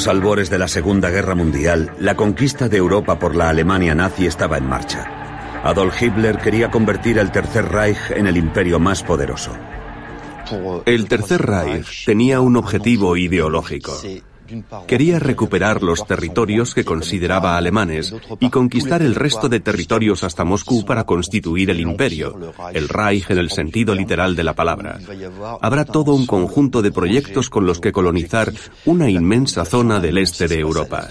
Los albores de la Segunda Guerra Mundial, la conquista de Europa por la Alemania nazi estaba en marcha. Adolf Hitler quería convertir el Tercer Reich en el imperio más poderoso. El Tercer Reich tenía un objetivo ideológico. Quería recuperar los territorios que consideraba alemanes y conquistar el resto de territorios hasta Moscú para constituir el imperio, el Reich en el sentido literal de la palabra. Habrá todo un conjunto de proyectos con los que colonizar una inmensa zona del este de Europa.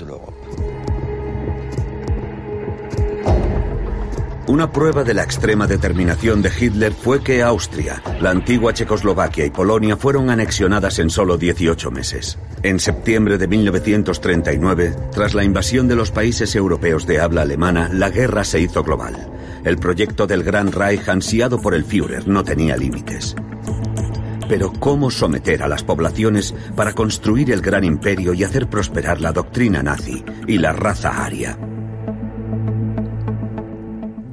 Una prueba de la extrema determinación de Hitler fue que Austria, la antigua Checoslovaquia y Polonia fueron anexionadas en solo 18 meses. En septiembre de 1939, tras la invasión de los países europeos de habla alemana, la guerra se hizo global. El proyecto del Gran Reich ansiado por el Führer no tenía límites. Pero ¿cómo someter a las poblaciones para construir el gran imperio y hacer prosperar la doctrina nazi y la raza aria?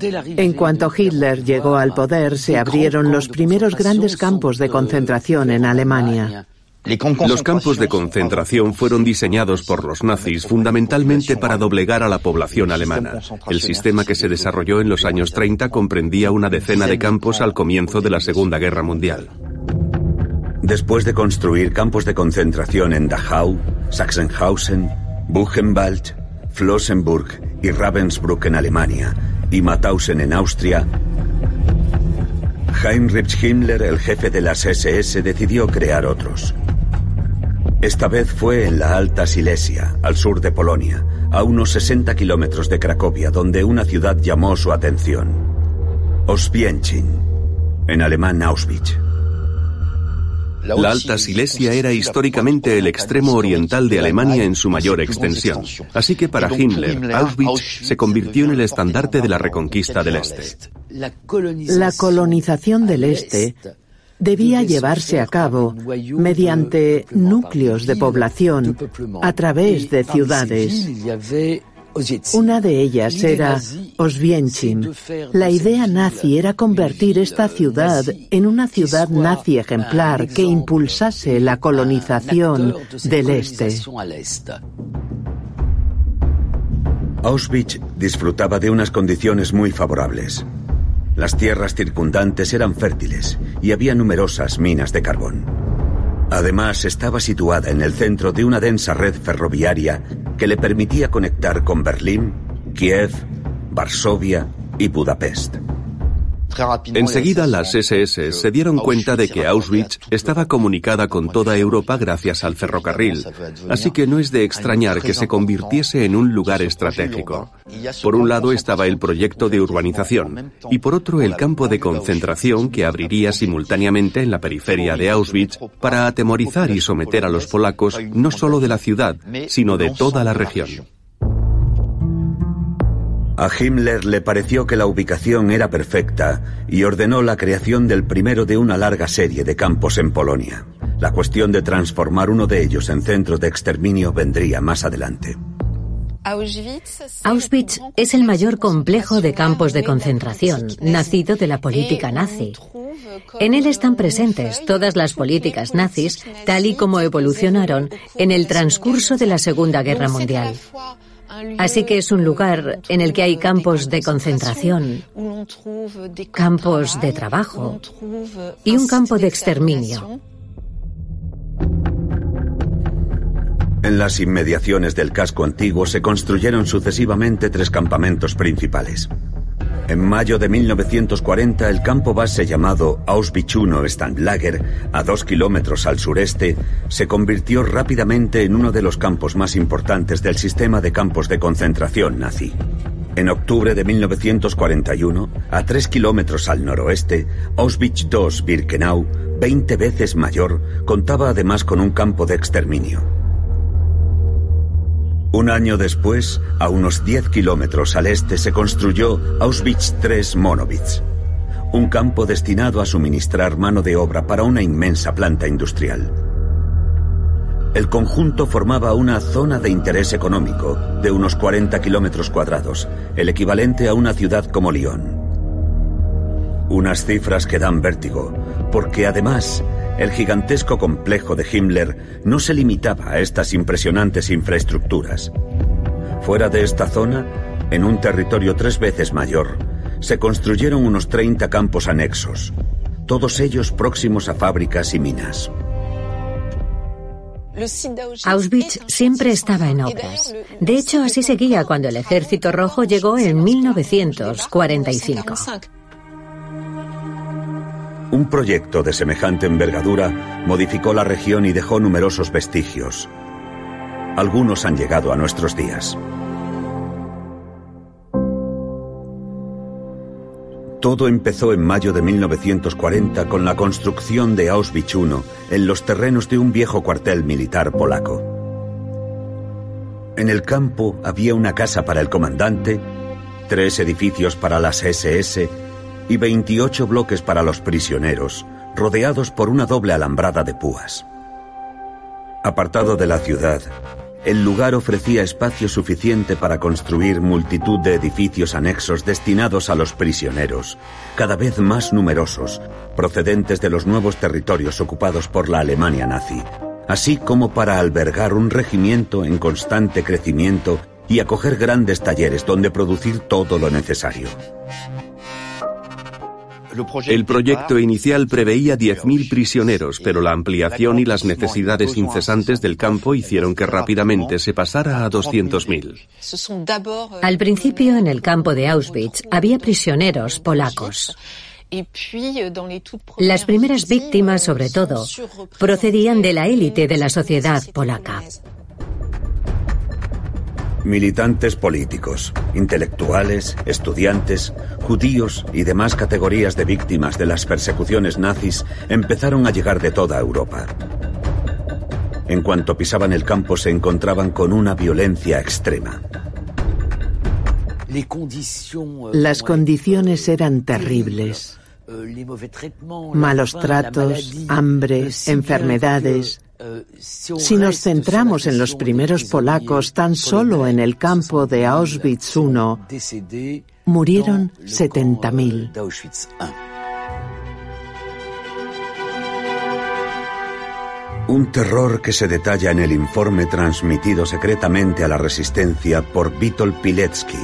En cuanto Hitler llegó al poder, se abrieron los primeros grandes campos de concentración en Alemania. Los campos de concentración fueron diseñados por los nazis fundamentalmente para doblegar a la población alemana. El sistema que se desarrolló en los años 30 comprendía una decena de campos al comienzo de la Segunda Guerra Mundial. Después de construir campos de concentración en Dachau, Sachsenhausen, Buchenwald, Flossenburg y Ravensbrück en Alemania, y Mauthausen en Austria, Heinrich Himmler, el jefe de las SS, decidió crear otros. Esta vez fue en la Alta Silesia, al sur de Polonia, a unos 60 kilómetros de Cracovia, donde una ciudad llamó su atención. Oswiecim, en alemán Auschwitz. La Alta Silesia era históricamente el extremo oriental de Alemania en su mayor extensión. Así que para Himmler, Auschwitz se convirtió en el estandarte de la reconquista del Este. La colonización del Este debía llevarse a cabo mediante núcleos de población a través de ciudades. Una de ellas era Oswiecim. La idea nazi era convertir esta ciudad en una ciudad nazi ejemplar que impulsase la colonización del este. Auschwitz disfrutaba de unas condiciones muy favorables. Las tierras circundantes eran fértiles y había numerosas minas de carbón. Además, estaba situada en el centro de una densa red ferroviaria que le permitía conectar con Berlín, Kiev, Varsovia y Budapest. Enseguida las SS se dieron cuenta de que Auschwitz estaba comunicada con toda Europa gracias al ferrocarril, así que no es de extrañar que se convirtiese en un lugar estratégico. Por un lado estaba el proyecto de urbanización y por otro el campo de concentración que abriría simultáneamente en la periferia de Auschwitz para atemorizar y someter a los polacos no solo de la ciudad, sino de toda la región. A Himmler le pareció que la ubicación era perfecta y ordenó la creación del primero de una larga serie de campos en Polonia. La cuestión de transformar uno de ellos en centro de exterminio vendría más adelante. Auschwitz es el mayor complejo de campos de concentración, nacido de la política nazi. En él están presentes todas las políticas nazis, tal y como evolucionaron en el transcurso de la Segunda Guerra Mundial. Así que es un lugar en el que hay campos de concentración, campos de trabajo y un campo de exterminio. En las inmediaciones del casco antiguo se construyeron sucesivamente tres campamentos principales. En mayo de 1940, el campo base llamado Auschwitz I Standlager, a dos kilómetros al sureste, se convirtió rápidamente en uno de los campos más importantes del sistema de campos de concentración nazi. En octubre de 1941, a tres kilómetros al noroeste, Auschwitz II Birkenau, 20 veces mayor, contaba además con un campo de exterminio. Un año después, a unos 10 kilómetros al este, se construyó Auschwitz III Monowitz, un campo destinado a suministrar mano de obra para una inmensa planta industrial. El conjunto formaba una zona de interés económico de unos 40 kilómetros cuadrados, el equivalente a una ciudad como Lyon. Unas cifras que dan vértigo, porque además El gigantesco complejo de Himmler no se limitaba a estas impresionantes infraestructuras. Fuera de esta zona, en un territorio tres veces mayor, se construyeron unos 30 campos anexos, todos ellos próximos a fábricas y minas. Auschwitz siempre estaba en obras. De hecho, así seguía cuando el Ejército Rojo llegó en 1945. Un proyecto de semejante envergadura modificó la región y dejó numerosos vestigios. Algunos han llegado a nuestros días. Todo empezó en mayo de 1940 con la construcción de Auschwitz I en los terrenos de un viejo cuartel militar polaco. En el campo había una casa para el comandante, tres edificios para las SS y 28 bloques para los prisioneros, rodeados por una doble alambrada de púas. Apartado de la ciudad, el lugar ofrecía espacio suficiente para construir multitud de edificios anexos destinados a los prisioneros, cada vez más numerosos, procedentes de los nuevos territorios ocupados por la Alemania nazi, así como para albergar un regimiento en constante crecimiento y acoger grandes talleres donde producir todo lo necesario. El proyecto inicial preveía 10.000 prisioneros, pero la ampliación y las necesidades incesantes del campo hicieron que rápidamente se pasara a 200.000. Al principio, en el campo de Auschwitz, había prisioneros polacos. Las primeras víctimas, sobre todo, procedían de la élite de la sociedad polaca. Militantes políticos, intelectuales, estudiantes, judíos y demás categorías de víctimas de las persecuciones nazis empezaron a llegar de toda Europa. En cuanto pisaban el campo se encontraban con una violencia extrema. Las condiciones eran terribles. Malos tratos, hambre, enfermedades, si nos centramos en los primeros polacos tan solo en el campo de Auschwitz I, murieron 70.000. Un terror que se detalla en el informe transmitido secretamente a la resistencia por Witold Pilecki,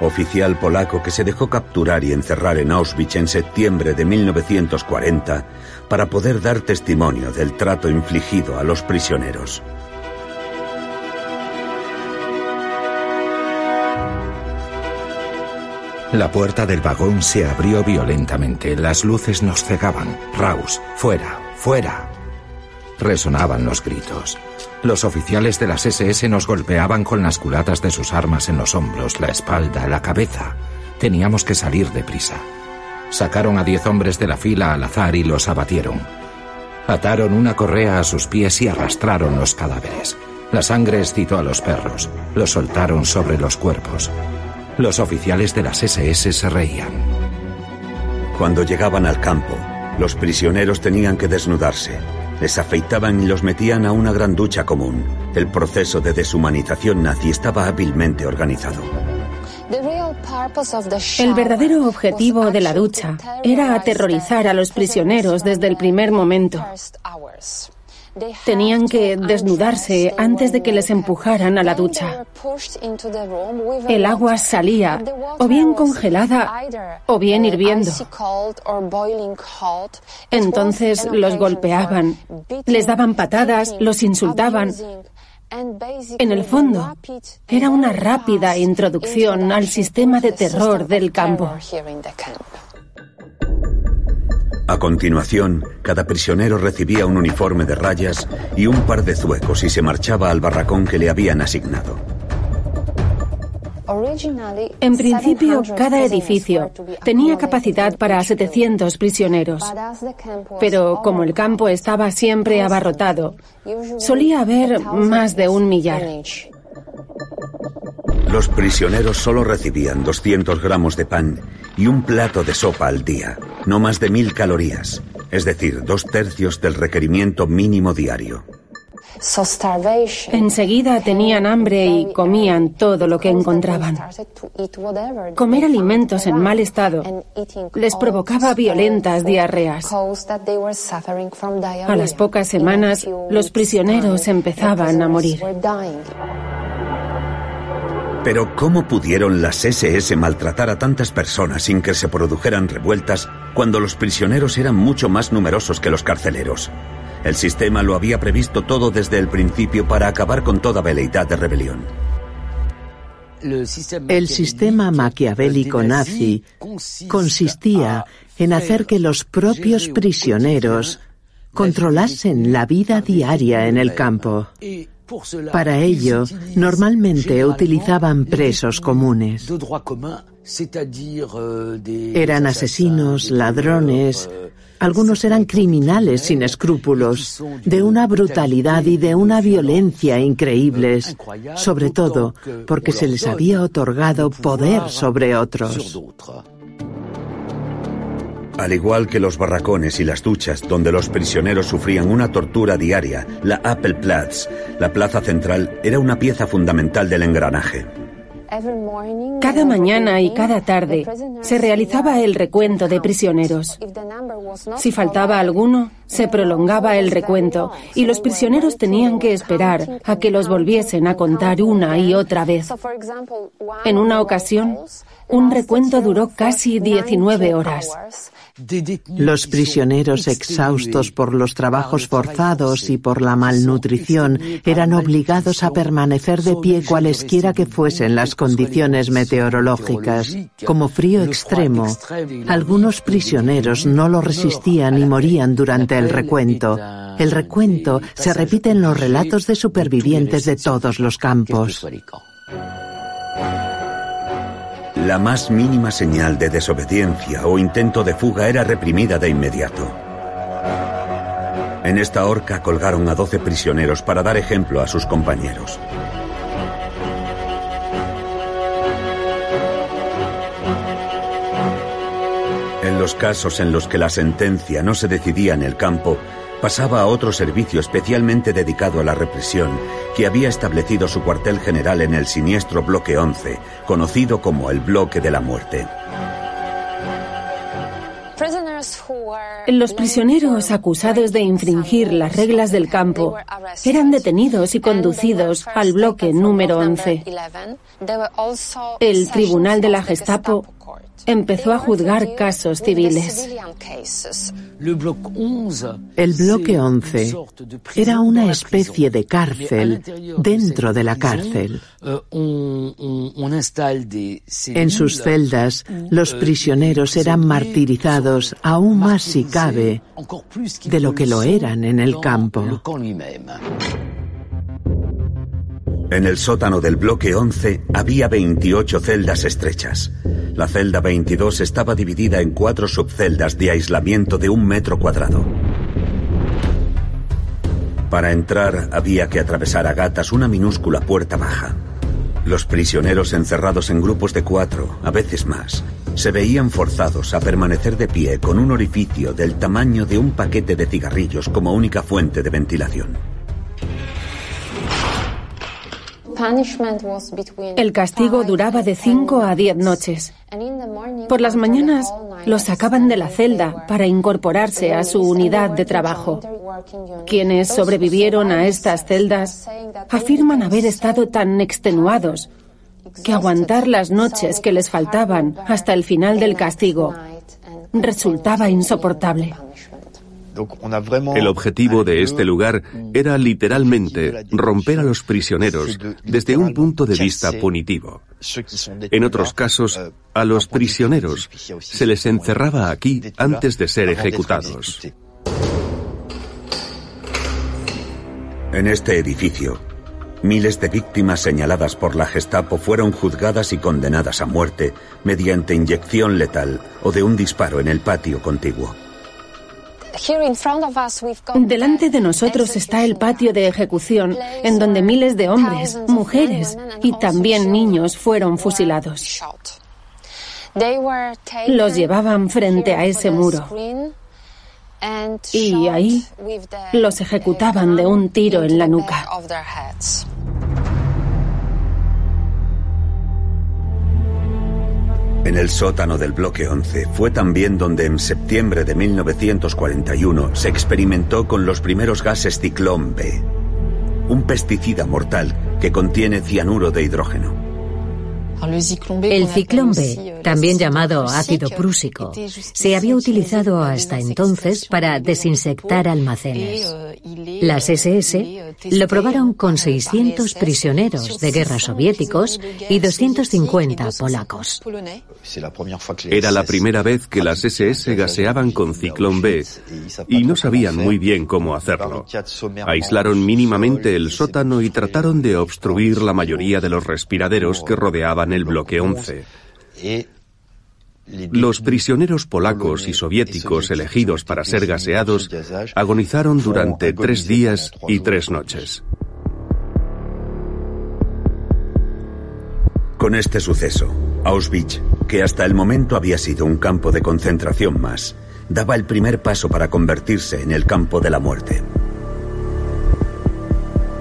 oficial polaco que se dejó capturar y encerrar en Auschwitz en septiembre de 1940 para poder dar testimonio del trato infligido a los prisioneros. La puerta del vagón se abrió violentamente. Las luces nos cegaban. Raus, fuera, fuera. Resonaban los gritos. Los oficiales de las SS nos golpeaban con las culatas de sus armas en los hombros, la espalda, la cabeza. Teníamos que salir deprisa. Sacaron a diez hombres de la fila al azar y los abatieron. Ataron una correa a sus pies y arrastraron los cadáveres. La sangre excitó a los perros. Los soltaron sobre los cuerpos. Los oficiales de las SS se reían. Cuando llegaban al campo, los prisioneros tenían que desnudarse. Les afeitaban y los metían a una gran ducha común. El proceso de deshumanización nazi estaba hábilmente organizado. El verdadero objetivo de la ducha era aterrorizar a los prisioneros desde el primer momento. Tenían que desnudarse antes de que les empujaran a la ducha. El agua salía o bien congelada o bien hirviendo. Entonces los golpeaban, les daban patadas, los insultaban en el fondo, era una rápida introducción al sistema de terror del campo. A continuación, cada prisionero recibía un uniforme de rayas y un par de zuecos y se marchaba al barracón que le habían asignado. En principio, cada edificio tenía capacidad para 700 prisioneros, pero como el campo estaba siempre abarrotado, solía haber más de un millar. Los prisioneros solo recibían 200 gramos de pan y un plato de sopa al día, no más de mil calorías, es decir, dos tercios del requerimiento mínimo diario. Enseguida tenían hambre y comían todo lo que encontraban. Comer alimentos en mal estado les provocaba violentas diarreas. A las pocas semanas, los prisioneros empezaban a morir. Pero ¿cómo pudieron las SS maltratar a tantas personas sin que se produjeran revueltas cuando los prisioneros eran mucho más numerosos que los carceleros? El sistema lo había previsto todo desde el principio para acabar con toda veleidad de rebelión. El sistema maquiavélico nazi consistía en hacer que los propios prisioneros controlasen la vida diaria en el campo. Para ello, normalmente utilizaban presos comunes. Eran asesinos, ladrones, algunos eran criminales sin escrúpulos, de una brutalidad y de una violencia increíbles, sobre todo porque se les había otorgado poder sobre otros. Al igual que los barracones y las duchas donde los prisioneros sufrían una tortura diaria, la Appelplatz, la plaza central, era una pieza fundamental del engranaje. Cada mañana y cada tarde se realizaba el recuento de prisioneros. Si faltaba alguno, se prolongaba el recuento y los prisioneros tenían que esperar a que los volviesen a contar una y otra vez. En una ocasión, un recuento duró casi 19 horas. Los prisioneros exhaustos por los trabajos forzados y por la malnutrición eran obligados a permanecer de pie cualesquiera que fuesen las condiciones meteorológicas, como frío extremo. Algunos prisioneros no lo resistían y morían durante el recuento. El recuento se repite en los relatos de supervivientes de todos los campos. La más mínima señal de desobediencia o intento de fuga era reprimida de inmediato. En esta horca colgaron a 12 prisioneros para dar ejemplo a sus compañeros. En los casos en los que la sentencia no se decidía en el campo, pasaba a otro servicio especialmente dedicado a la represión, que había establecido su cuartel general en el siniestro Bloque 11, conocido como el Bloque de la Muerte. Los prisioneros acusados de infringir las reglas del campo eran detenidos y conducidos al bloque número 11. El tribunal de la Gestapo empezó a juzgar casos civiles. El bloque 11 era una especie de cárcel dentro de la cárcel. En sus celdas, los prisioneros eran martirizados aún más si cabe de lo que lo eran en el campo. En el sótano del bloque 11 había 28 celdas estrechas. La celda 22 estaba dividida en cuatro subceldas de aislamiento de un metro cuadrado. Para entrar había que atravesar a gatas una minúscula puerta baja. Los prisioneros encerrados en grupos de cuatro, a veces más, se veían forzados a permanecer de pie con un orificio del tamaño de un paquete de cigarrillos como única fuente de ventilación. El castigo duraba de 5 a 10 noches. Por las mañanas los sacaban de la celda para incorporarse a su unidad de trabajo. Quienes sobrevivieron a estas celdas afirman haber estado tan extenuados que aguantar las noches que les faltaban hasta el final del castigo resultaba insoportable. El objetivo de este lugar era literalmente romper a los prisioneros desde un punto de vista punitivo. En otros casos, a los prisioneros se les encerraba aquí antes de ser ejecutados. En este edificio, miles de víctimas señaladas por la Gestapo fueron juzgadas y condenadas a muerte mediante inyección letal o de un disparo en el patio contiguo. Delante de nosotros está el patio de ejecución, en donde miles de hombres, mujeres y también niños fueron fusilados. Los llevaban frente a ese muro. Y ahí los ejecutaban de un tiro en la nuca. En el sótano del bloque 11 fue también donde en septiembre de 1941 se experimentó con los primeros gases ciclón B, un pesticida mortal que contiene cianuro de hidrógeno. El ciclón B, también llamado ácido prúsico, se había utilizado hasta entonces para desinsectar almacenes. Las SS lo probaron con 600 prisioneros de guerra soviéticos y 250 polacos. Era la primera vez que las SS gaseaban con ciclón B y no sabían muy bien cómo hacerlo. Aislaron mínimamente el sótano y trataron de obstruir la mayoría de los respiraderos que rodeaban el bloque 11. Los prisioneros polacos y soviéticos elegidos para ser gaseados agonizaron durante tres días y tres noches. Con este suceso, Auschwitz, que hasta el momento había sido un campo de concentración más, daba el primer paso para convertirse en el campo de la muerte.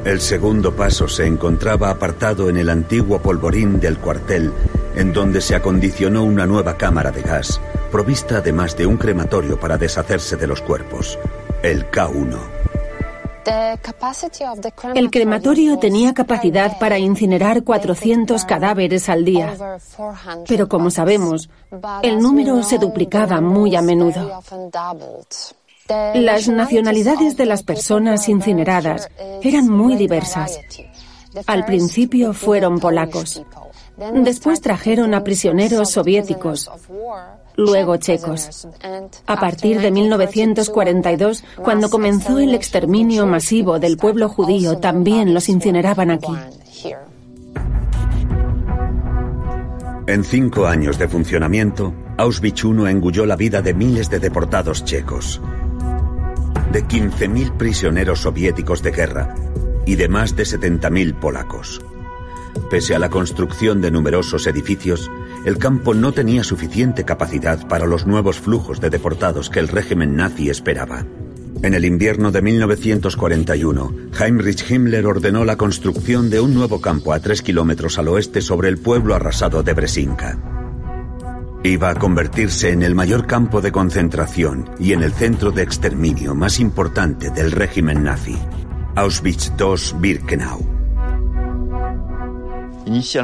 El segundo paso se encontraba apartado en el antiguo polvorín del cuartel, en donde se acondicionó una nueva cámara de gas, provista además de un crematorio para deshacerse de los cuerpos, el K1. El crematorio tenía capacidad para incinerar 400 cadáveres al día, pero como sabemos, el número se duplicaba muy a menudo. Las nacionalidades de las personas incineradas eran muy diversas. Al principio fueron polacos. Después trajeron a prisioneros soviéticos, luego checos. A partir de 1942, cuando comenzó el exterminio masivo del pueblo judío, también los incineraban aquí. En cinco años de funcionamiento, Auschwitz I engulló la vida de miles de deportados checos de 15.000 prisioneros soviéticos de guerra y de más de 70.000 polacos. Pese a la construcción de numerosos edificios, el campo no tenía suficiente capacidad para los nuevos flujos de deportados que el régimen nazi esperaba. En el invierno de 1941, Heinrich Himmler ordenó la construcción de un nuevo campo a tres kilómetros al oeste sobre el pueblo arrasado de Bresinka. Iba a convertirse en el mayor campo de concentración y en el centro de exterminio más importante del régimen nazi, Auschwitz II-Birkenau.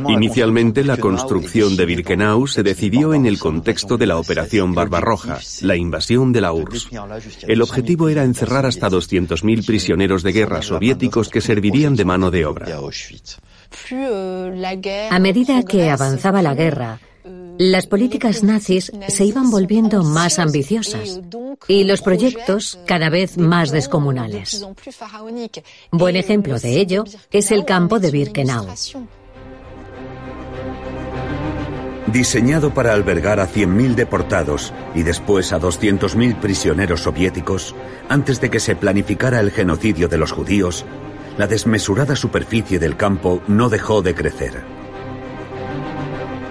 Inicialmente la construcción de Birkenau se decidió en el contexto de la Operación Barbarroja, la invasión de la URSS. El objetivo era encerrar hasta 200.000 prisioneros de guerra soviéticos que servirían de mano de obra. A medida que avanzaba la guerra, las políticas nazis se iban volviendo más ambiciosas y los proyectos cada vez más descomunales. Buen ejemplo de ello es el campo de Birkenau. Diseñado para albergar a 100.000 deportados y después a 200.000 prisioneros soviéticos, antes de que se planificara el genocidio de los judíos, la desmesurada superficie del campo no dejó de crecer.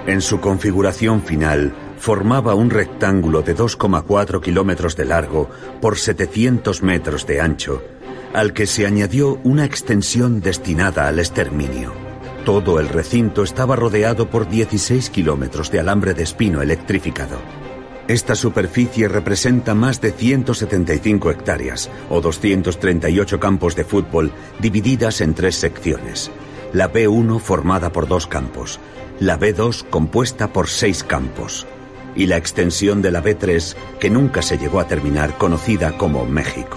En su configuración final, formaba un rectángulo de 2,4 kilómetros de largo por 700 metros de ancho, al que se añadió una extensión destinada al exterminio. Todo el recinto estaba rodeado por 16 kilómetros de alambre de espino electrificado. Esta superficie representa más de 175 hectáreas o 238 campos de fútbol divididas en tres secciones. La B1 formada por dos campos, la B2 compuesta por seis campos y la extensión de la B3 que nunca se llegó a terminar conocida como México.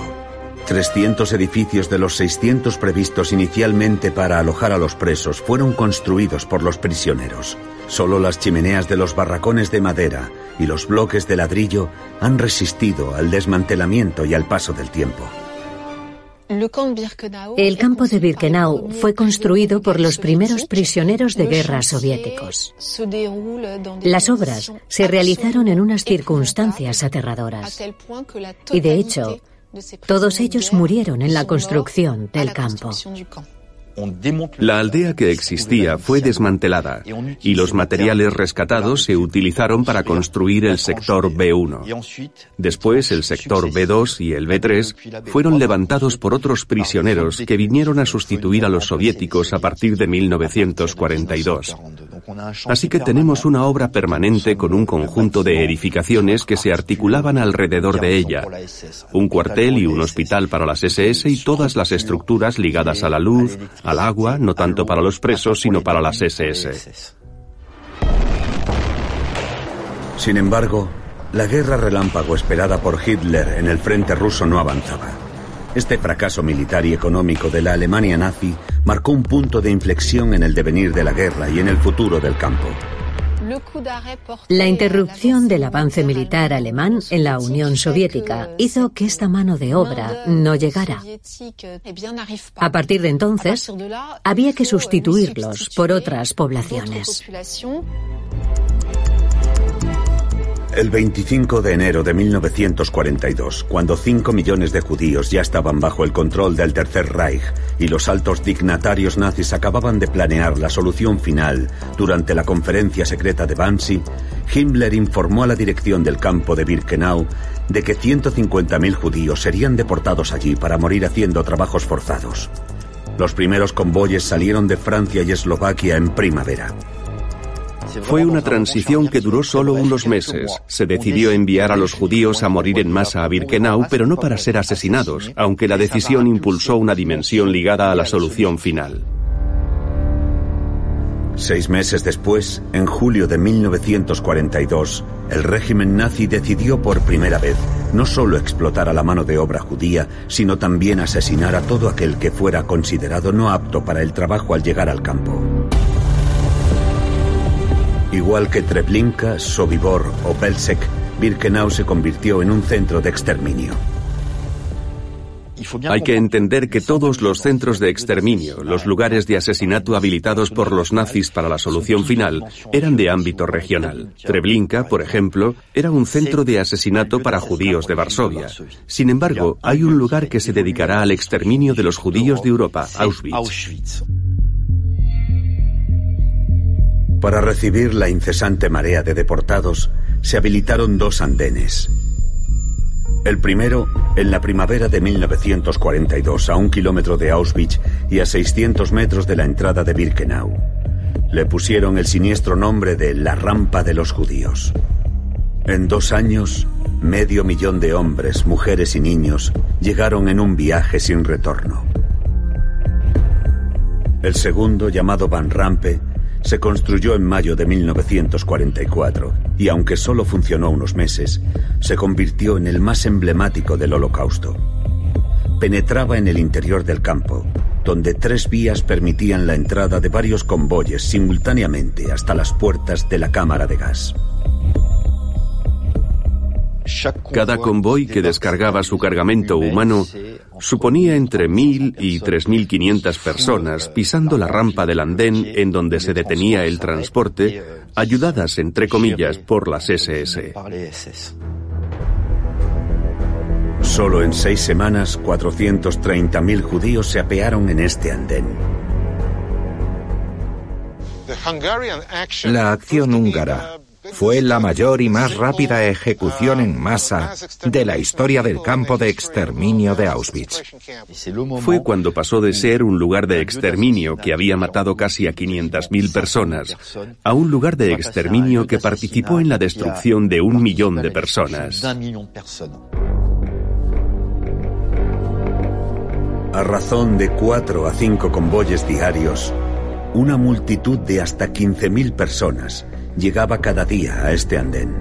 300 edificios de los 600 previstos inicialmente para alojar a los presos fueron construidos por los prisioneros. Solo las chimeneas de los barracones de madera y los bloques de ladrillo han resistido al desmantelamiento y al paso del tiempo. El campo de Birkenau fue construido por los primeros prisioneros de guerra soviéticos. Las obras se realizaron en unas circunstancias aterradoras. Y de hecho, todos ellos murieron en la construcción del campo. La aldea que existía fue desmantelada y los materiales rescatados se utilizaron para construir el sector B1. Después el sector B2 y el B3 fueron levantados por otros prisioneros que vinieron a sustituir a los soviéticos a partir de 1942. Así que tenemos una obra permanente con un conjunto de edificaciones que se articulaban alrededor de ella. Un cuartel y un hospital para las SS y todas las estructuras ligadas a la luz, al agua, no tanto para los presos, sino para las SS. Sin embargo, la guerra relámpago esperada por Hitler en el frente ruso no avanzaba. Este fracaso militar y económico de la Alemania nazi marcó un punto de inflexión en el devenir de la guerra y en el futuro del campo. La interrupción del avance militar alemán en la Unión Soviética hizo que esta mano de obra no llegara. A partir de entonces, había que sustituirlos por otras poblaciones. El 25 de enero de 1942, cuando 5 millones de judíos ya estaban bajo el control del Tercer Reich y los altos dignatarios nazis acababan de planear la solución final durante la conferencia secreta de Wannsee, Himmler informó a la dirección del campo de Birkenau de que 150.000 judíos serían deportados allí para morir haciendo trabajos forzados. Los primeros convoyes salieron de Francia y Eslovaquia en primavera. Fue una transición que duró solo unos meses. Se decidió enviar a los judíos a morir en masa a Birkenau, pero no para ser asesinados, aunque la decisión impulsó una dimensión ligada a la solución final. Seis meses después, en julio de 1942, el régimen nazi decidió por primera vez no solo explotar a la mano de obra judía, sino también asesinar a todo aquel que fuera considerado no apto para el trabajo al llegar al campo. Igual que Treblinka, Sobibor o Belzec, Birkenau se convirtió en un centro de exterminio. Hay que entender que todos los centros de exterminio, los lugares de asesinato habilitados por los nazis para la solución final, eran de ámbito regional. Treblinka, por ejemplo, era un centro de asesinato para judíos de Varsovia. Sin embargo, hay un lugar que se dedicará al exterminio de los judíos de Europa, Auschwitz. Para recibir la incesante marea de deportados, se habilitaron dos andenes. El primero, en la primavera de 1942, a un kilómetro de Auschwitz y a 600 metros de la entrada de Birkenau. Le pusieron el siniestro nombre de la rampa de los judíos. En dos años, medio millón de hombres, mujeres y niños llegaron en un viaje sin retorno. El segundo, llamado Van Rampe, se construyó en mayo de 1944 y aunque solo funcionó unos meses, se convirtió en el más emblemático del holocausto. Penetraba en el interior del campo, donde tres vías permitían la entrada de varios convoyes simultáneamente hasta las puertas de la cámara de gas. Cada convoy que descargaba su cargamento humano suponía entre 1.000 y 3.500 personas pisando la rampa del andén en donde se detenía el transporte, ayudadas, entre comillas, por las SS. Solo en seis semanas, 430.000 judíos se apearon en este andén. La acción húngara fue la mayor y más rápida ejecución en masa de la historia del campo de exterminio de Auschwitz. Fue cuando pasó de ser un lugar de exterminio que había matado casi a 500.000 personas a un lugar de exterminio que participó en la destrucción de un millón de personas. A razón de cuatro a cinco convoyes diarios, una multitud de hasta 15.000 personas llegaba cada día a este andén.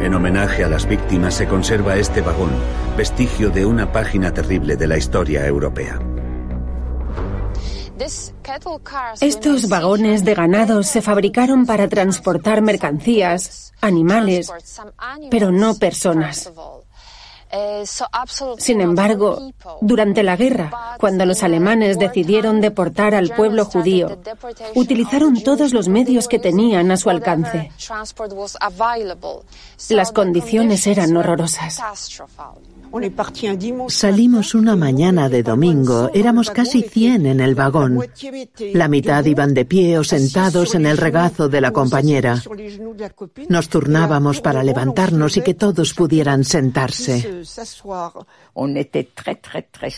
En homenaje a las víctimas se conserva este vagón, vestigio de una página terrible de la historia europea. Estos vagones de ganado se fabricaron para transportar mercancías, animales, pero no personas. Sin embargo, durante la guerra, cuando los alemanes decidieron deportar al pueblo judío, utilizaron todos los medios que tenían a su alcance. Las condiciones eran horrorosas. Salimos una mañana de domingo, éramos casi 100 en el vagón. La mitad iban de pie o sentados en el regazo de la compañera. Nos turnábamos para levantarnos y que todos pudieran sentarse.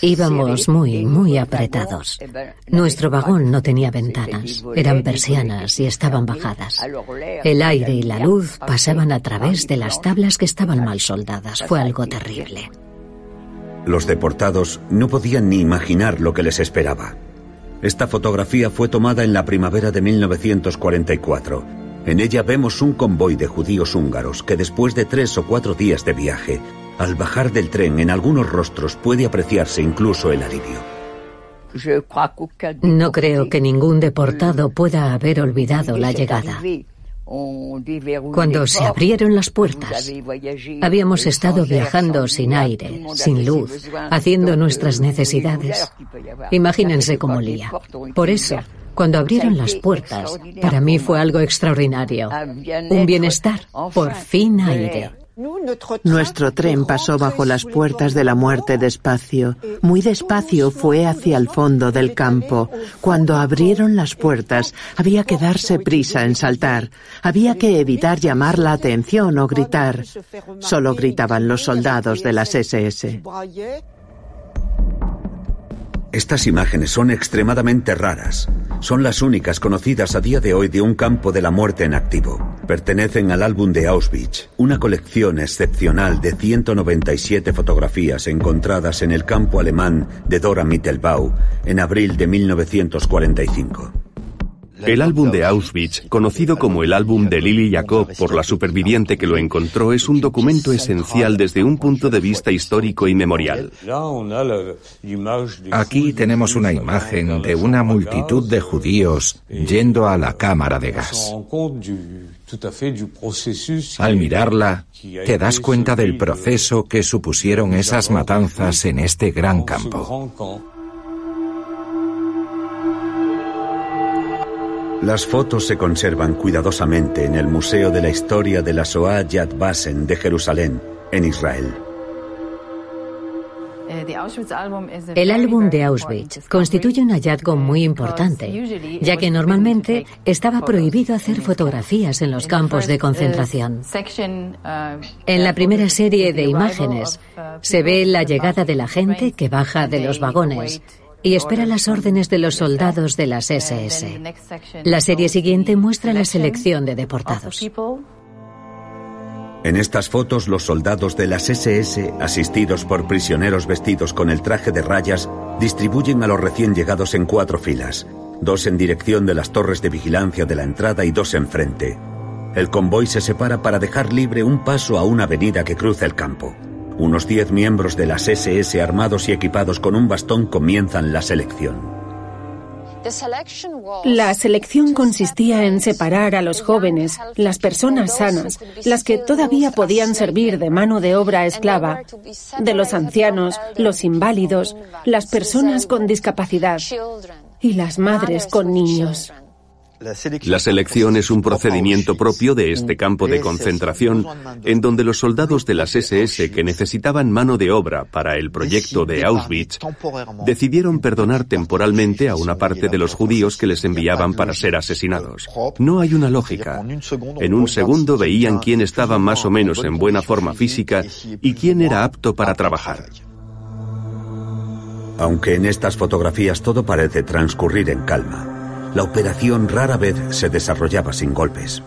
Íbamos muy, muy apretados. Nuestro vagón no tenía ventanas, eran persianas y estaban bajadas. El aire y la luz pasaban a través de las tablas que estaban mal soldadas. Fue algo terrible. Los deportados no podían ni imaginar lo que les esperaba. Esta fotografía fue tomada en la primavera de 1944. En ella vemos un convoy de judíos húngaros que después de tres o cuatro días de viaje, al bajar del tren en algunos rostros puede apreciarse incluso el alivio. No creo que ningún deportado pueda haber olvidado la llegada. Cuando se abrieron las puertas, habíamos estado viajando sin aire, sin luz, haciendo nuestras necesidades. Imagínense cómo lía. Por eso, cuando abrieron las puertas, para mí fue algo extraordinario. Un bienestar, por fin aire. Nuestro tren pasó bajo las puertas de la muerte despacio. Muy despacio fue hacia el fondo del campo. Cuando abrieron las puertas, había que darse prisa en saltar. Había que evitar llamar la atención o gritar. Solo gritaban los soldados de las SS. Estas imágenes son extremadamente raras. Son las únicas conocidas a día de hoy de un campo de la muerte en activo. Pertenecen al álbum de Auschwitz, una colección excepcional de 197 fotografías encontradas en el campo alemán de Dora Mittelbau en abril de 1945. El álbum de Auschwitz, conocido como el álbum de Lili Jacob por la superviviente que lo encontró, es un documento esencial desde un punto de vista histórico y memorial. Aquí tenemos una imagen de una multitud de judíos yendo a la cámara de gas. Al mirarla, te das cuenta del proceso que supusieron esas matanzas en este gran campo. Las fotos se conservan cuidadosamente en el Museo de la Historia de la Shoah Yad Vashem de Jerusalén, en Israel. El álbum de Auschwitz constituye un hallazgo muy importante, ya que normalmente estaba prohibido hacer fotografías en los campos de concentración. En la primera serie de imágenes se ve la llegada de la gente que baja de los vagones y espera las órdenes de los soldados de las SS. La serie siguiente muestra la selección de deportados. En estas fotos, los soldados de las SS, asistidos por prisioneros vestidos con el traje de rayas, distribuyen a los recién llegados en cuatro filas, dos en dirección de las torres de vigilancia de la entrada y dos enfrente. El convoy se separa para dejar libre un paso a una avenida que cruza el campo. Unos 10 miembros de las SS armados y equipados con un bastón comienzan la selección. La selección consistía en separar a los jóvenes, las personas sanas, las que todavía podían servir de mano de obra esclava, de los ancianos, los inválidos, las personas con discapacidad y las madres con niños. La selección es un procedimiento propio de este campo de concentración en donde los soldados de las SS que necesitaban mano de obra para el proyecto de Auschwitz decidieron perdonar temporalmente a una parte de los judíos que les enviaban para ser asesinados. No hay una lógica. En un segundo veían quién estaba más o menos en buena forma física y quién era apto para trabajar. Aunque en estas fotografías todo parece transcurrir en calma, la operación rara vez se desarrollaba sin golpes.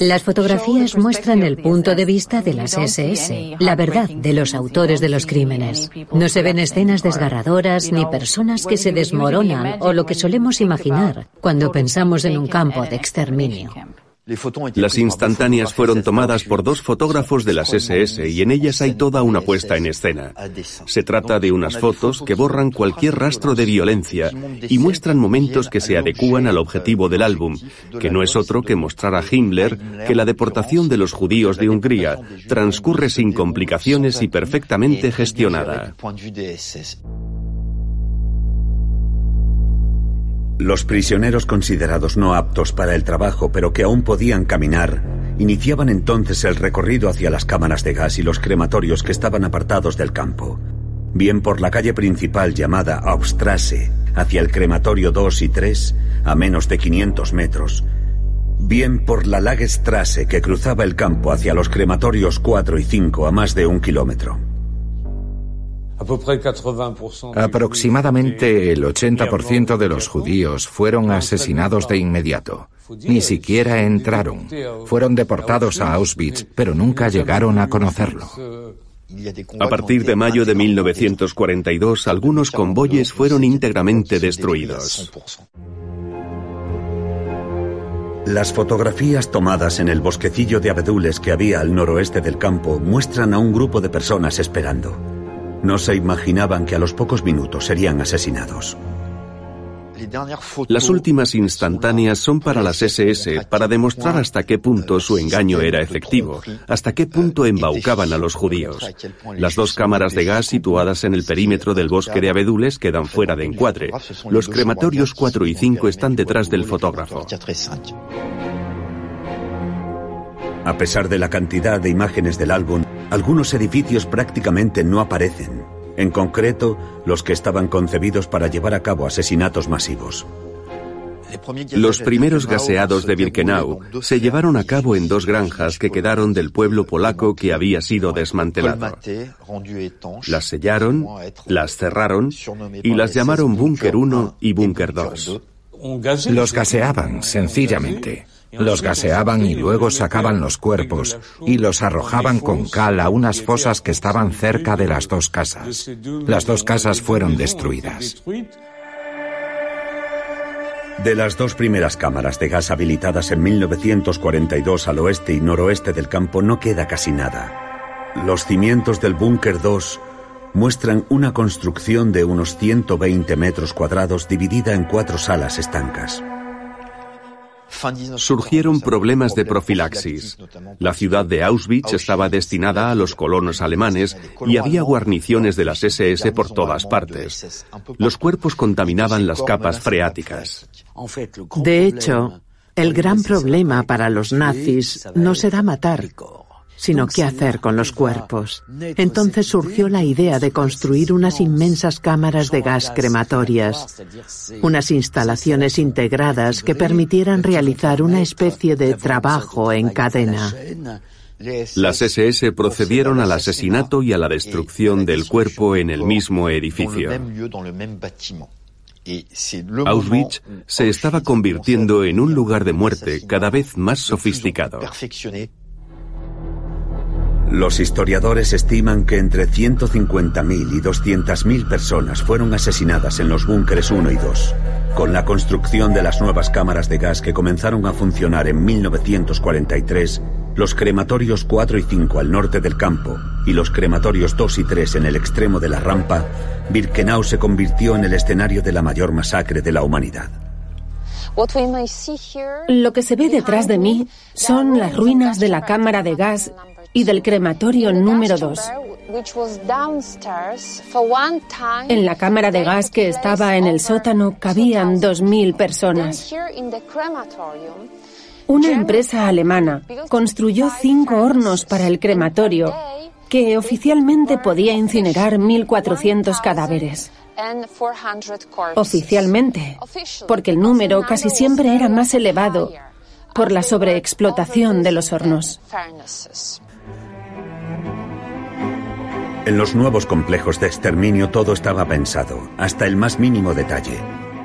Las fotografías muestran el punto de vista de las SS, la verdad de los autores de los crímenes. No se ven escenas desgarradoras ni personas que se desmoronan o lo que solemos imaginar cuando pensamos en un campo de exterminio. Las instantáneas fueron tomadas por dos fotógrafos de las SS y en ellas hay toda una puesta en escena. Se trata de unas fotos que borran cualquier rastro de violencia y muestran momentos que se adecúan al objetivo del álbum, que no es otro que mostrar a Himmler que la deportación de los judíos de Hungría transcurre sin complicaciones y perfectamente gestionada. Los prisioneros considerados no aptos para el trabajo pero que aún podían caminar iniciaban entonces el recorrido hacia las cámaras de gas y los crematorios que estaban apartados del campo, bien por la calle principal llamada Hauptstrasse, hacia el crematorio 2 y 3, a menos de 500 metros, bien por la Lagerstrasse que cruzaba el campo hacia los crematorios 4 y 5 a más de un kilómetro. Aproximadamente el 80% de los judíos fueron asesinados de inmediato. Ni siquiera entraron. Fueron deportados a Auschwitz, pero nunca llegaron a conocerlo. A partir de mayo de 1942, algunos convoyes fueron íntegramente destruidos. Las fotografías tomadas en el bosquecillo de abedules que había al noroeste del campo muestran a un grupo de personas esperando. No se imaginaban que a los pocos minutos serían asesinados. Las últimas instantáneas son para las SS para demostrar hasta qué punto su engaño era efectivo, hasta qué punto embaucaban a los judíos. Las dos cámaras de gas situadas en el perímetro del bosque de abedules quedan fuera de encuadre. Los crematorios 4 y 5 están detrás del fotógrafo. A pesar de la cantidad de imágenes del álbum, algunos edificios prácticamente no aparecen. En concreto, los que estaban concebidos para llevar a cabo asesinatos masivos. Los primeros gaseados de Birkenau se llevaron a cabo en dos granjas que quedaron del pueblo polaco que había sido desmantelado. Las sellaron, las cerraron y las llamaron Búnker 1 y Búnker 2. Los gaseaban, sencillamente. Los gaseaban y luego sacaban los cuerpos y los arrojaban con cal a unas fosas que estaban cerca de las dos casas. Las dos casas fueron destruidas. De las dos primeras cámaras de gas habilitadas en 1942 al oeste y noroeste del campo no queda casi nada. Los cimientos del búnker 2 muestran una construcción de unos 120 metros cuadrados dividida en cuatro salas estancas. Surgieron problemas de profilaxis. La ciudad de Auschwitz estaba destinada a los colonos alemanes y había guarniciones de las SS por todas partes. Los cuerpos contaminaban las capas freáticas. De hecho, el gran problema para los nazis no será matar, sino qué hacer con los cuerpos. Entonces surgió la idea de construir unas inmensas cámaras de gas crematorias, unas instalaciones integradas que permitieran realizar una especie de trabajo en cadena. Las SS procedieron al asesinato y a la destrucción del cuerpo en el mismo edificio. Auschwitz se estaba convirtiendo en un lugar de muerte cada vez más sofisticado. Los historiadores estiman que entre 150.000 y 200.000 personas fueron asesinadas en los búnkeres 1 y 2. Con la construcción de las nuevas cámaras de gas que comenzaron a funcionar en 1943, los crematorios 4 y 5 al norte del campo y los crematorios 2 y 3 en el extremo de la rampa, Birkenau se convirtió en el escenario de la mayor masacre de la humanidad. Lo que se ve detrás de mí son las ruinas de la cámara de gas y del crematorio número 2. En la cámara de gas que estaba en el sótano cabían 2.000 personas. Una empresa alemana construyó cinco hornos para el crematorio que oficialmente podía incinerar 1.400 cadáveres. Oficialmente, porque el número casi siempre era más elevado por la sobreexplotación de los hornos. En los nuevos complejos de exterminio todo estaba pensado, hasta el más mínimo detalle.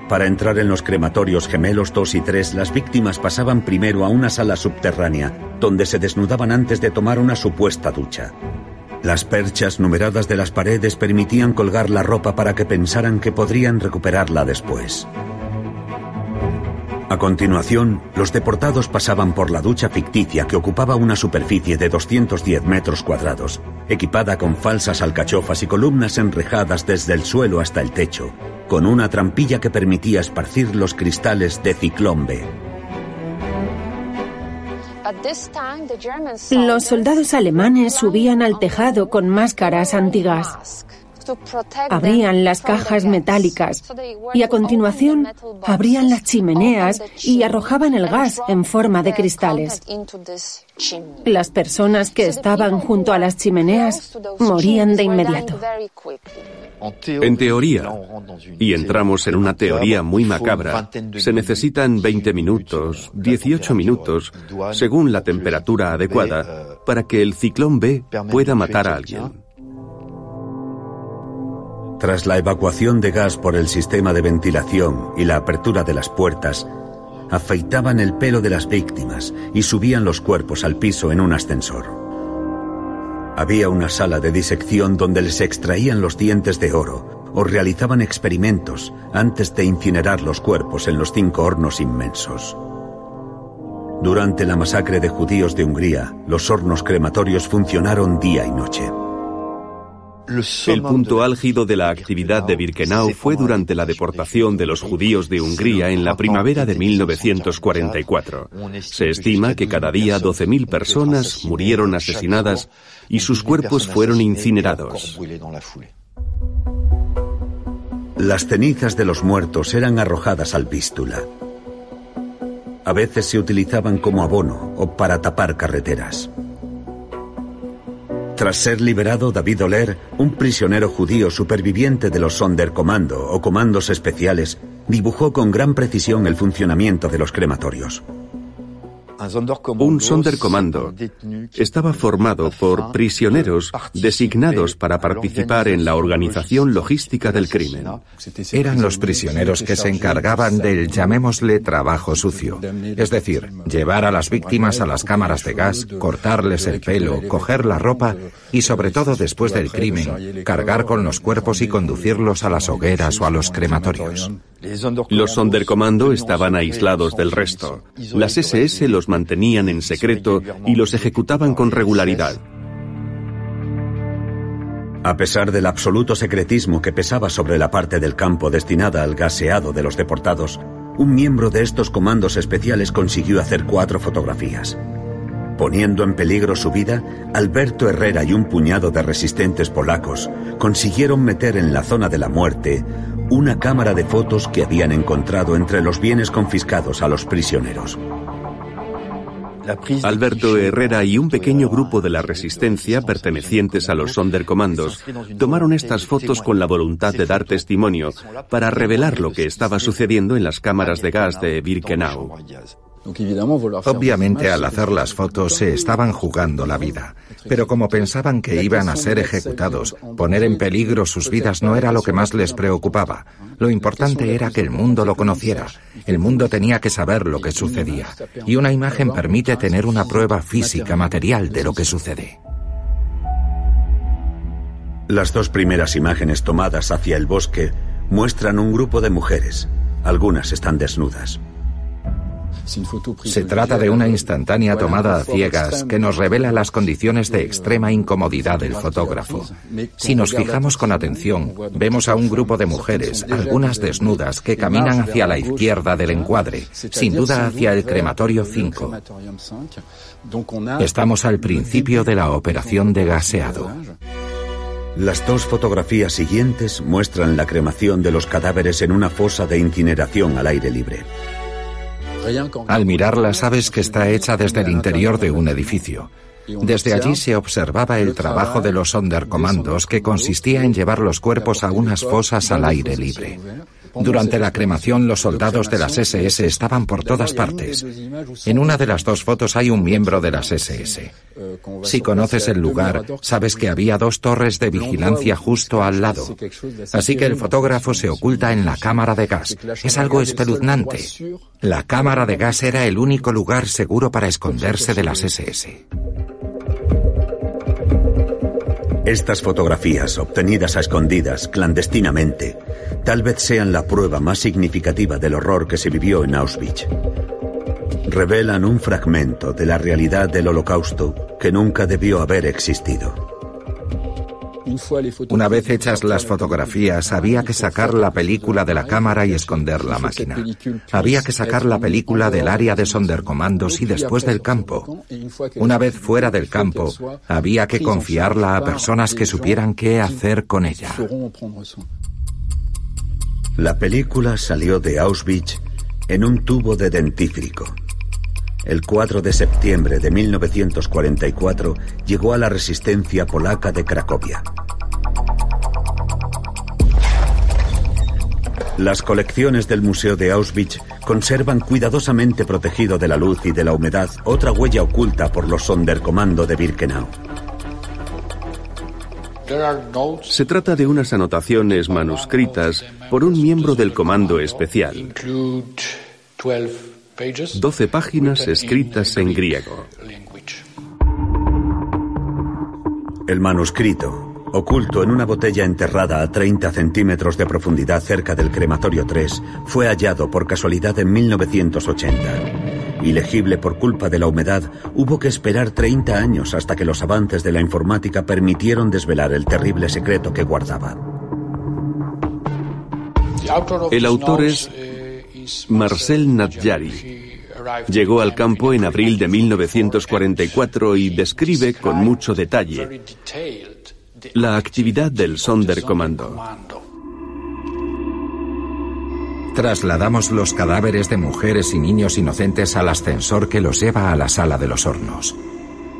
Para entrar en los crematorios gemelos 2 y 3, las víctimas pasaban primero a una sala subterránea, donde se desnudaban antes de tomar una supuesta ducha. Las perchas numeradas de las paredes permitían colgar la ropa para que pensaran que podrían recuperarla después. A continuación, los deportados pasaban por la ducha ficticia que ocupaba una superficie de 210 metros cuadrados, equipada con falsas alcachofas y columnas enrejadas desde el suelo hasta el techo, con una trampilla que permitía esparcir los cristales de ciclombe. Los soldados alemanes subían al tejado con máscaras antigas. Abrían las cajas metálicas y a continuación abrían las chimeneas y arrojaban el gas en forma de cristales. Las personas que estaban junto a las chimeneas morían de inmediato. En teoría, y entramos en una teoría muy macabra, se necesitan 20 minutos, 18 minutos, según la temperatura adecuada, para que el ciclón B pueda matar a alguien. Tras la evacuación de gas por el sistema de ventilación y la apertura de las puertas, afeitaban el pelo de las víctimas y subían los cuerpos al piso en un ascensor. Había una sala de disección donde les extraían los dientes de oro o realizaban experimentos antes de incinerar los cuerpos en los cinco hornos inmensos. Durante la masacre de judíos de Hungría, los hornos crematorios funcionaron día y noche. El punto álgido de la actividad de Birkenau fue durante la deportación de los judíos de Hungría en la primavera de 1944. Se estima que cada día 12.000 personas murieron asesinadas y sus cuerpos fueron incinerados. Las cenizas de los muertos eran arrojadas al Vístula. A veces se utilizaban como abono o para tapar carreteras. Tras ser liberado, David Oler, un prisionero judío superviviente de los Sonderkommando o comandos especiales, dibujó con gran precisión el funcionamiento de los crematorios. Un Sonderkommando estaba formado por prisioneros designados para participar en la organización logística del crimen. Eran los prisioneros que se encargaban del, llamémosle, trabajo sucio. Es decir, llevar a las víctimas a las cámaras de gas, cortarles el pelo, coger la ropa y, sobre todo después del crimen, cargar con los cuerpos y conducirlos a las hogueras o a los crematorios. Los Sonderkommando estaban aislados del resto. Las SS los mantenían en secreto y los ejecutaban con regularidad. A pesar del absoluto secretismo que pesaba sobre la parte del campo destinada al gaseado de los deportados, un miembro de estos comandos especiales consiguió hacer cuatro fotografías. Poniendo en peligro su vida, Alberto Herrera y un puñado de resistentes polacos consiguieron meter en la zona de la muerte una cámara de fotos que habían encontrado entre los bienes confiscados a los prisioneros. Alberto Herrera y un pequeño grupo de la resistencia pertenecientes a los Sonderkommandos tomaron estas fotos con la voluntad de dar testimonio para revelar lo que estaba sucediendo en las cámaras de gas de Birkenau. Obviamente al hacer las fotos se estaban jugando la vida, pero como pensaban que iban a ser ejecutados, poner en peligro sus vidas no era lo que más les preocupaba. Lo importante era que el mundo lo conociera. El mundo tenía que saber lo que sucedía. Y una imagen permite tener una prueba física, material de lo que sucede. Las dos primeras imágenes tomadas hacia el bosque muestran un grupo de mujeres. Algunas están desnudas. Se trata de una instantánea tomada a ciegas que nos revela las condiciones de extrema incomodidad del fotógrafo. Si nos fijamos con atención, vemos a un grupo de mujeres, algunas desnudas, que caminan hacia la izquierda del encuadre, sin duda hacia el crematorio 5. Estamos al principio de la operación de gaseado. Las dos fotografías siguientes muestran la cremación de los cadáveres en una fosa de incineración al aire libre. Al mirarla sabes que está hecha desde el interior de un edificio. Desde allí se observaba el trabajo de los Sonderkommandos que consistía en llevar los cuerpos a unas fosas al aire libre. Durante la cremación los soldados de las SS estaban por todas partes. En una de las dos fotos hay un miembro de las SS. Si conoces el lugar, sabes que había dos torres de vigilancia justo al lado. Así que el fotógrafo se oculta en la cámara de gas. Es algo espeluznante. La cámara de gas era el único lugar seguro para esconderse de las SS. Estas fotografías, obtenidas a escondidas, clandestinamente, tal vez sean la prueba más significativa del horror que se vivió en Auschwitz. Revelan un fragmento de la realidad del holocausto que nunca debió haber existido. Una vez hechas las fotografías, había que sacar la película de la cámara y esconder la máquina. Había que sacar la película del área de sondercomandos y después del campo. Una vez fuera del campo, había que confiarla a personas que supieran qué hacer con ella. La película salió de Auschwitz en un tubo de dentífrico. El 4 de septiembre de 1944 llegó a la resistencia polaca de Cracovia. Las colecciones del Museo de Auschwitz conservan cuidadosamente protegido de la luz y de la humedad otra huella oculta por los Sonderkommando de Birkenau. Se trata de unas anotaciones manuscritas por un miembro del Comando Especial. 12 páginas escritas en griego. El manuscrito, oculto en una botella enterrada a 30 centímetros de profundidad cerca del crematorio 3, fue hallado por casualidad en 1980. Ilegible por culpa de la humedad, hubo que esperar 30 años hasta que los avances de la informática permitieron desvelar el terrible secreto que guardaba. El autor es Marcel Nadjari. Llegó al campo en abril de 1944 y describe con mucho detalle la actividad del Sonderkommando. Trasladamos los cadáveres de mujeres y niños inocentes al ascensor que los lleva a la sala de los hornos.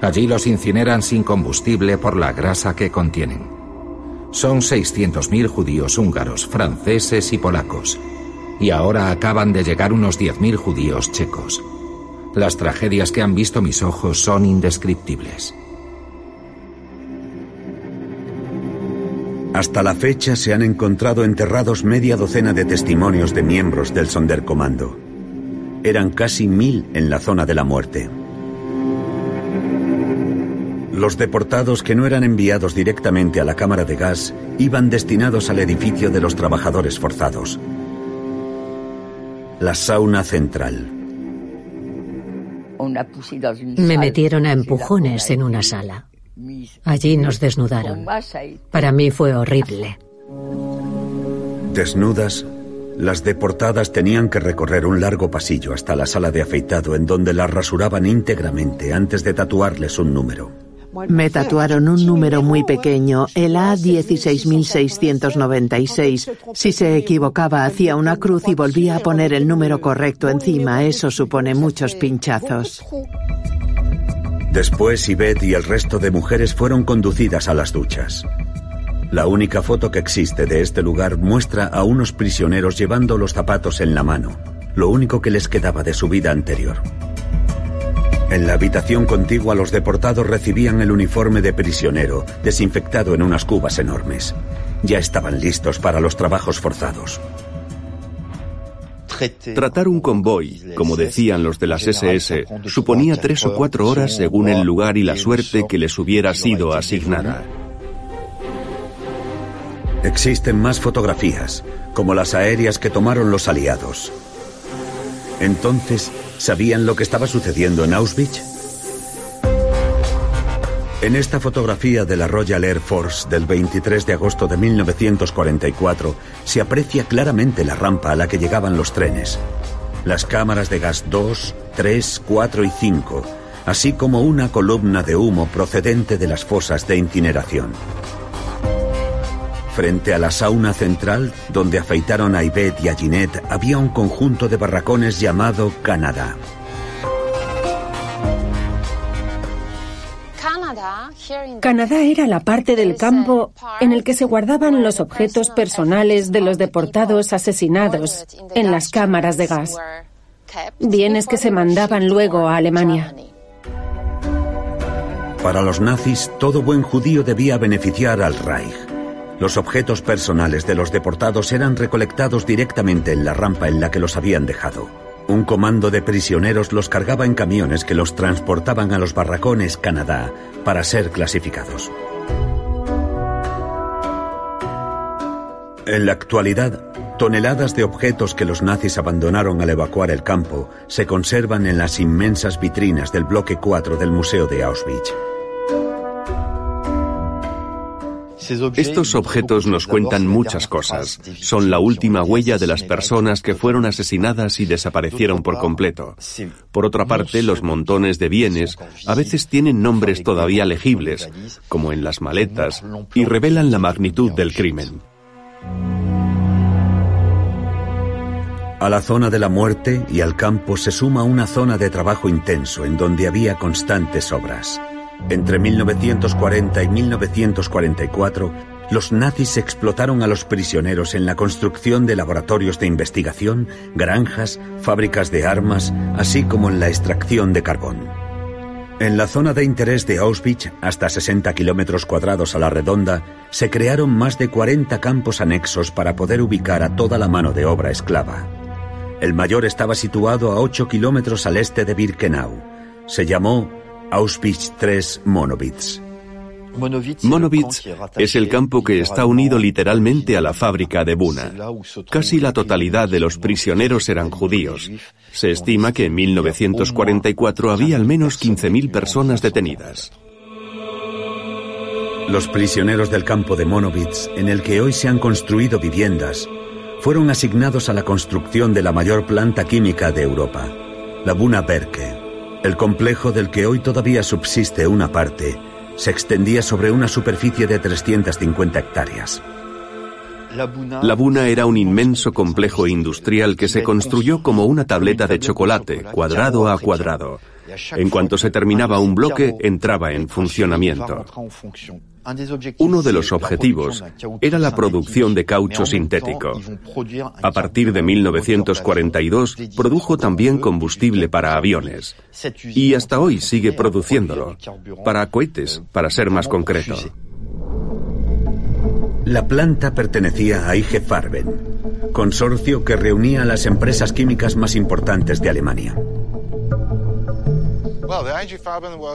Allí los incineran sin combustible por la grasa que contienen. Son 600.000 judíos húngaros, franceses y polacos y ahora acaban de llegar unos 10.000 judíos checos. Las tragedias que han visto mis ojos son indescriptibles. Hasta la fecha se han encontrado enterrados media docena de testimonios de miembros del Sonderkommando. Eran casi mil en la zona de la muerte. Los deportados que no eran enviados directamente a la cámara de gas iban destinados al edificio de los trabajadores forzados, la sauna central. Me metieron a empujones en una sala. Allí nos desnudaron. Para mí fue horrible. Desnudas, las deportadas tenían que recorrer un largo pasillo hasta la sala de afeitado en donde las rasuraban íntegramente antes de tatuarles un número. Me tatuaron un número muy pequeño, el A16696. Si se equivocaba hacía una cruz y volvía a poner el número correcto encima. Eso supone muchos pinchazos. Después Yvette y el resto de mujeres fueron conducidas a las duchas. La única foto que existe de este lugar muestra a unos prisioneros llevando los zapatos en la mano, lo único que les quedaba de su vida anterior. En la habitación contigua los deportados recibían el uniforme de prisionero, desinfectado en unas cubas enormes. Ya estaban listos para los trabajos forzados. Tratar un convoy, como decían los de las SS, suponía tres o cuatro horas según el lugar y la suerte que les hubiera sido asignada. Existen más fotografías, como las aéreas que tomaron los aliados. Entonces, ¿Sabían lo que estaba sucediendo en Auschwitz? En esta fotografía de la Royal Air Force del 23 de agosto de 1944 se aprecia claramente la rampa a la que llegaban los trenes. Las cámaras de gas 2, 3, 4 y 5, así como una columna de humo procedente de las fosas de incineración. Frente a la sauna central, donde afeitaron a Yvette y a Ginette, había un conjunto de barracones llamado Canadá. Canadá era la parte del campo en el que se guardaban los objetos personales de los deportados asesinados en las cámaras de gas, bienes que se mandaban luego a Alemania. Para los nazis, todo buen judío debía beneficiar al Reich. Los objetos personales de los deportados eran recolectados directamente en la rampa en la que los habían dejado. Un comando de prisioneros los cargaba en camiones que los transportaban a los barracones Canadá para ser clasificados. En la actualidad, toneladas de objetos que los nazis abandonaron al evacuar el campo se conservan en las inmensas vitrinas del bloque 4 del Museo de Auschwitz. Estos objetos nos cuentan muchas cosas. Son la última huella de las personas que fueron asesinadas y desaparecieron por completo. Por otra parte, los montones de bienes a veces tienen nombres todavía legibles, como en las maletas, y revelan la magnitud del crimen. A la zona de la muerte y al campo se suma una zona de trabajo intenso en donde había constantes obras. Entre 1940 y 1944, los nazis explotaron a los prisioneros en la construcción de laboratorios de investigación, granjas, fábricas de armas, así como en la extracción de carbón. En la zona de interés de Auschwitz, hasta 60 kilómetros cuadrados a la redonda, se crearon más de 40 campos anexos para poder ubicar a toda la mano de obra esclava. El mayor estaba situado a 8 kilómetros al este de Birkenau. Se llamó Auschwitz III Monowitz. Monowitz es el campo que está unido literalmente a la fábrica de Buna. Casi la totalidad de los prisioneros eran judíos. Se estima que en 1944 había al menos 15.000 personas detenidas. Los prisioneros del campo de Monowitz, en el que hoy se han construido viviendas, fueron asignados a la construcción de la mayor planta química de Europa, la Buna Berke. El complejo del que hoy todavía subsiste una parte se extendía sobre una superficie de 350 hectáreas. La Buna era un inmenso complejo industrial que se construyó como una tableta de chocolate, cuadrado a cuadrado. En cuanto se terminaba un bloque, entraba en funcionamiento. Uno de los objetivos era la producción de caucho sintético. A partir de 1942 produjo también combustible para aviones y hasta hoy sigue produciéndolo, para cohetes, para ser más concreto. La planta pertenecía a IG Farben, consorcio que reunía a las empresas químicas más importantes de Alemania.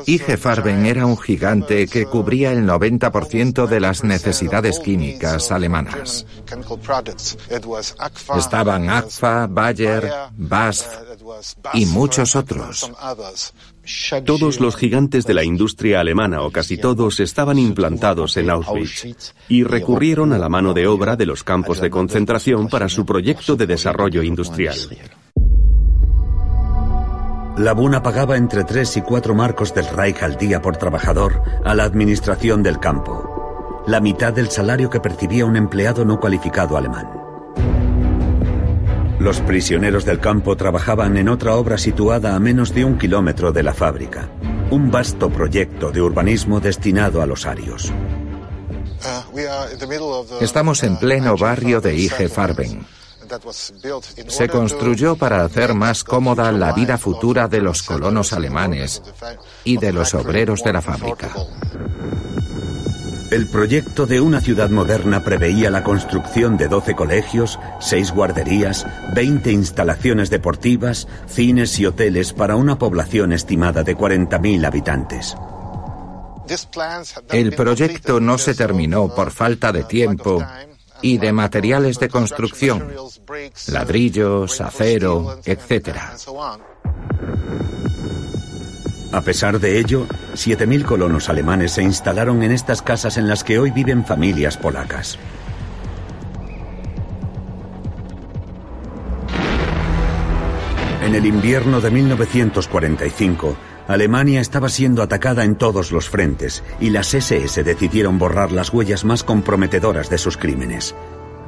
IG Farben era un gigante que cubría el 90% de las necesidades químicas alemanas. Estaban Agfa, Bayer, BASF y muchos otros. Todos los gigantes de la industria alemana, o casi todos, estaban implantados en Auschwitz y recurrieron a la mano de obra de los campos de concentración para su proyecto de desarrollo industrial. La Buna pagaba entre 3 y 4 marcos del Reich al día por trabajador a la administración del campo, la mitad del salario que percibía un empleado no cualificado alemán. Los prisioneros del campo trabajaban en otra obra situada a menos de un kilómetro de la fábrica, un vasto proyecto de urbanismo destinado a los arios. Estamos en pleno barrio de IG Farben. Se construyó para hacer más cómoda la vida futura de los colonos alemanes y de los obreros de la fábrica. El proyecto de una ciudad moderna preveía la construcción de 12 colegios, 6 guarderías, 20 instalaciones deportivas, cines y hoteles para una población estimada de 40.000 habitantes. El proyecto no se terminó por falta de tiempo y de materiales de construcción, ladrillos, acero, etc. A pesar de ello, 7.000 colonos alemanes se instalaron en estas casas en las que hoy viven familias polacas. En el invierno de 1945, Alemania estaba siendo atacada en todos los frentes y las SS decidieron borrar las huellas más comprometedoras de sus crímenes.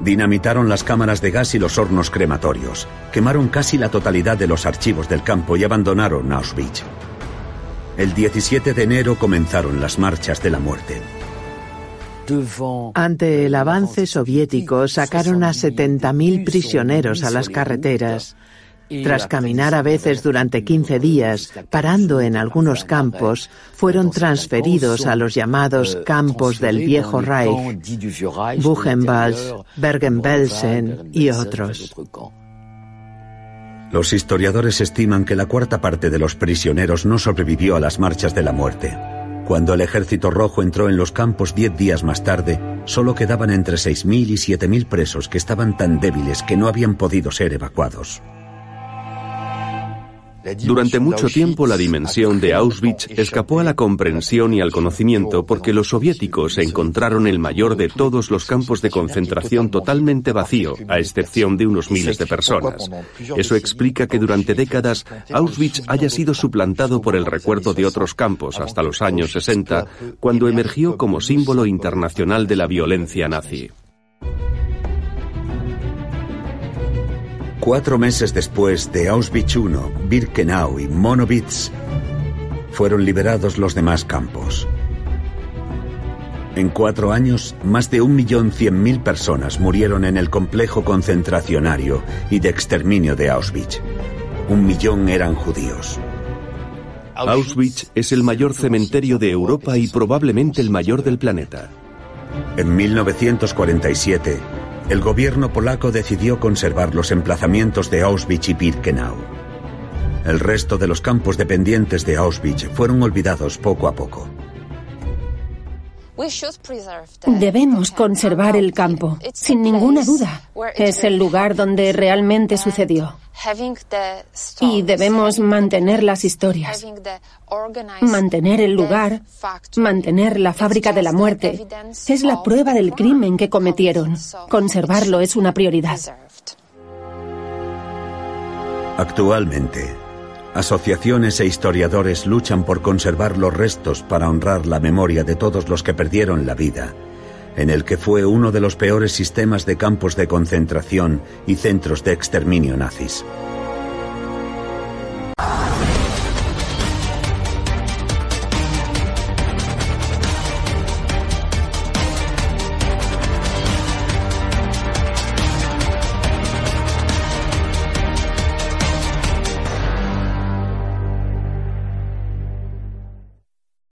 Dinamitaron las cámaras de gas y los hornos crematorios, quemaron casi la totalidad de los archivos del campo y abandonaron Auschwitz. El 17 de enero comenzaron las marchas de la muerte. Ante el avance soviético sacaron a 70.000 prisioneros a las carreteras. Tras caminar a veces durante 15 días, parando en algunos campos, fueron transferidos a los llamados campos del viejo Reich, Buchenwald, Bergen-Belsen y otros. Los historiadores estiman que la cuarta parte de los prisioneros no sobrevivió a las marchas de la muerte. Cuando el ejército rojo entró en los campos diez días más tarde, solo quedaban entre 6.000 y 7.000 presos que estaban tan débiles que no habían podido ser evacuados. Durante mucho tiempo la dimensión de Auschwitz escapó a la comprensión y al conocimiento porque los soviéticos encontraron el mayor de todos los campos de concentración totalmente vacío, a excepción de unos miles de personas. Eso explica que durante décadas Auschwitz haya sido suplantado por el recuerdo de otros campos hasta los años 60, cuando emergió como símbolo internacional de la violencia nazi. Cuatro meses después de Auschwitz I, Birkenau y Monowitz, fueron liberados los demás campos. En cuatro años, más de un millón cien mil personas murieron en el complejo concentracionario y de exterminio de Auschwitz. Un millón eran judíos. Auschwitz es el mayor cementerio de Europa y probablemente el mayor del planeta. En 1947, el gobierno polaco decidió conservar los emplazamientos de Auschwitz y Birkenau. El resto de los campos dependientes de Auschwitz fueron olvidados poco a poco. Debemos conservar el campo, sin ninguna duda. Es el lugar donde realmente sucedió. Y debemos mantener las historias, mantener el lugar, mantener la fábrica de la muerte. Es la prueba del crimen que cometieron. Conservarlo es una prioridad. Actualmente, asociaciones e historiadores luchan por conservar los restos para honrar la memoria de todos los que perdieron la vida en el que fue uno de los peores sistemas de campos de concentración y centros de exterminio nazis.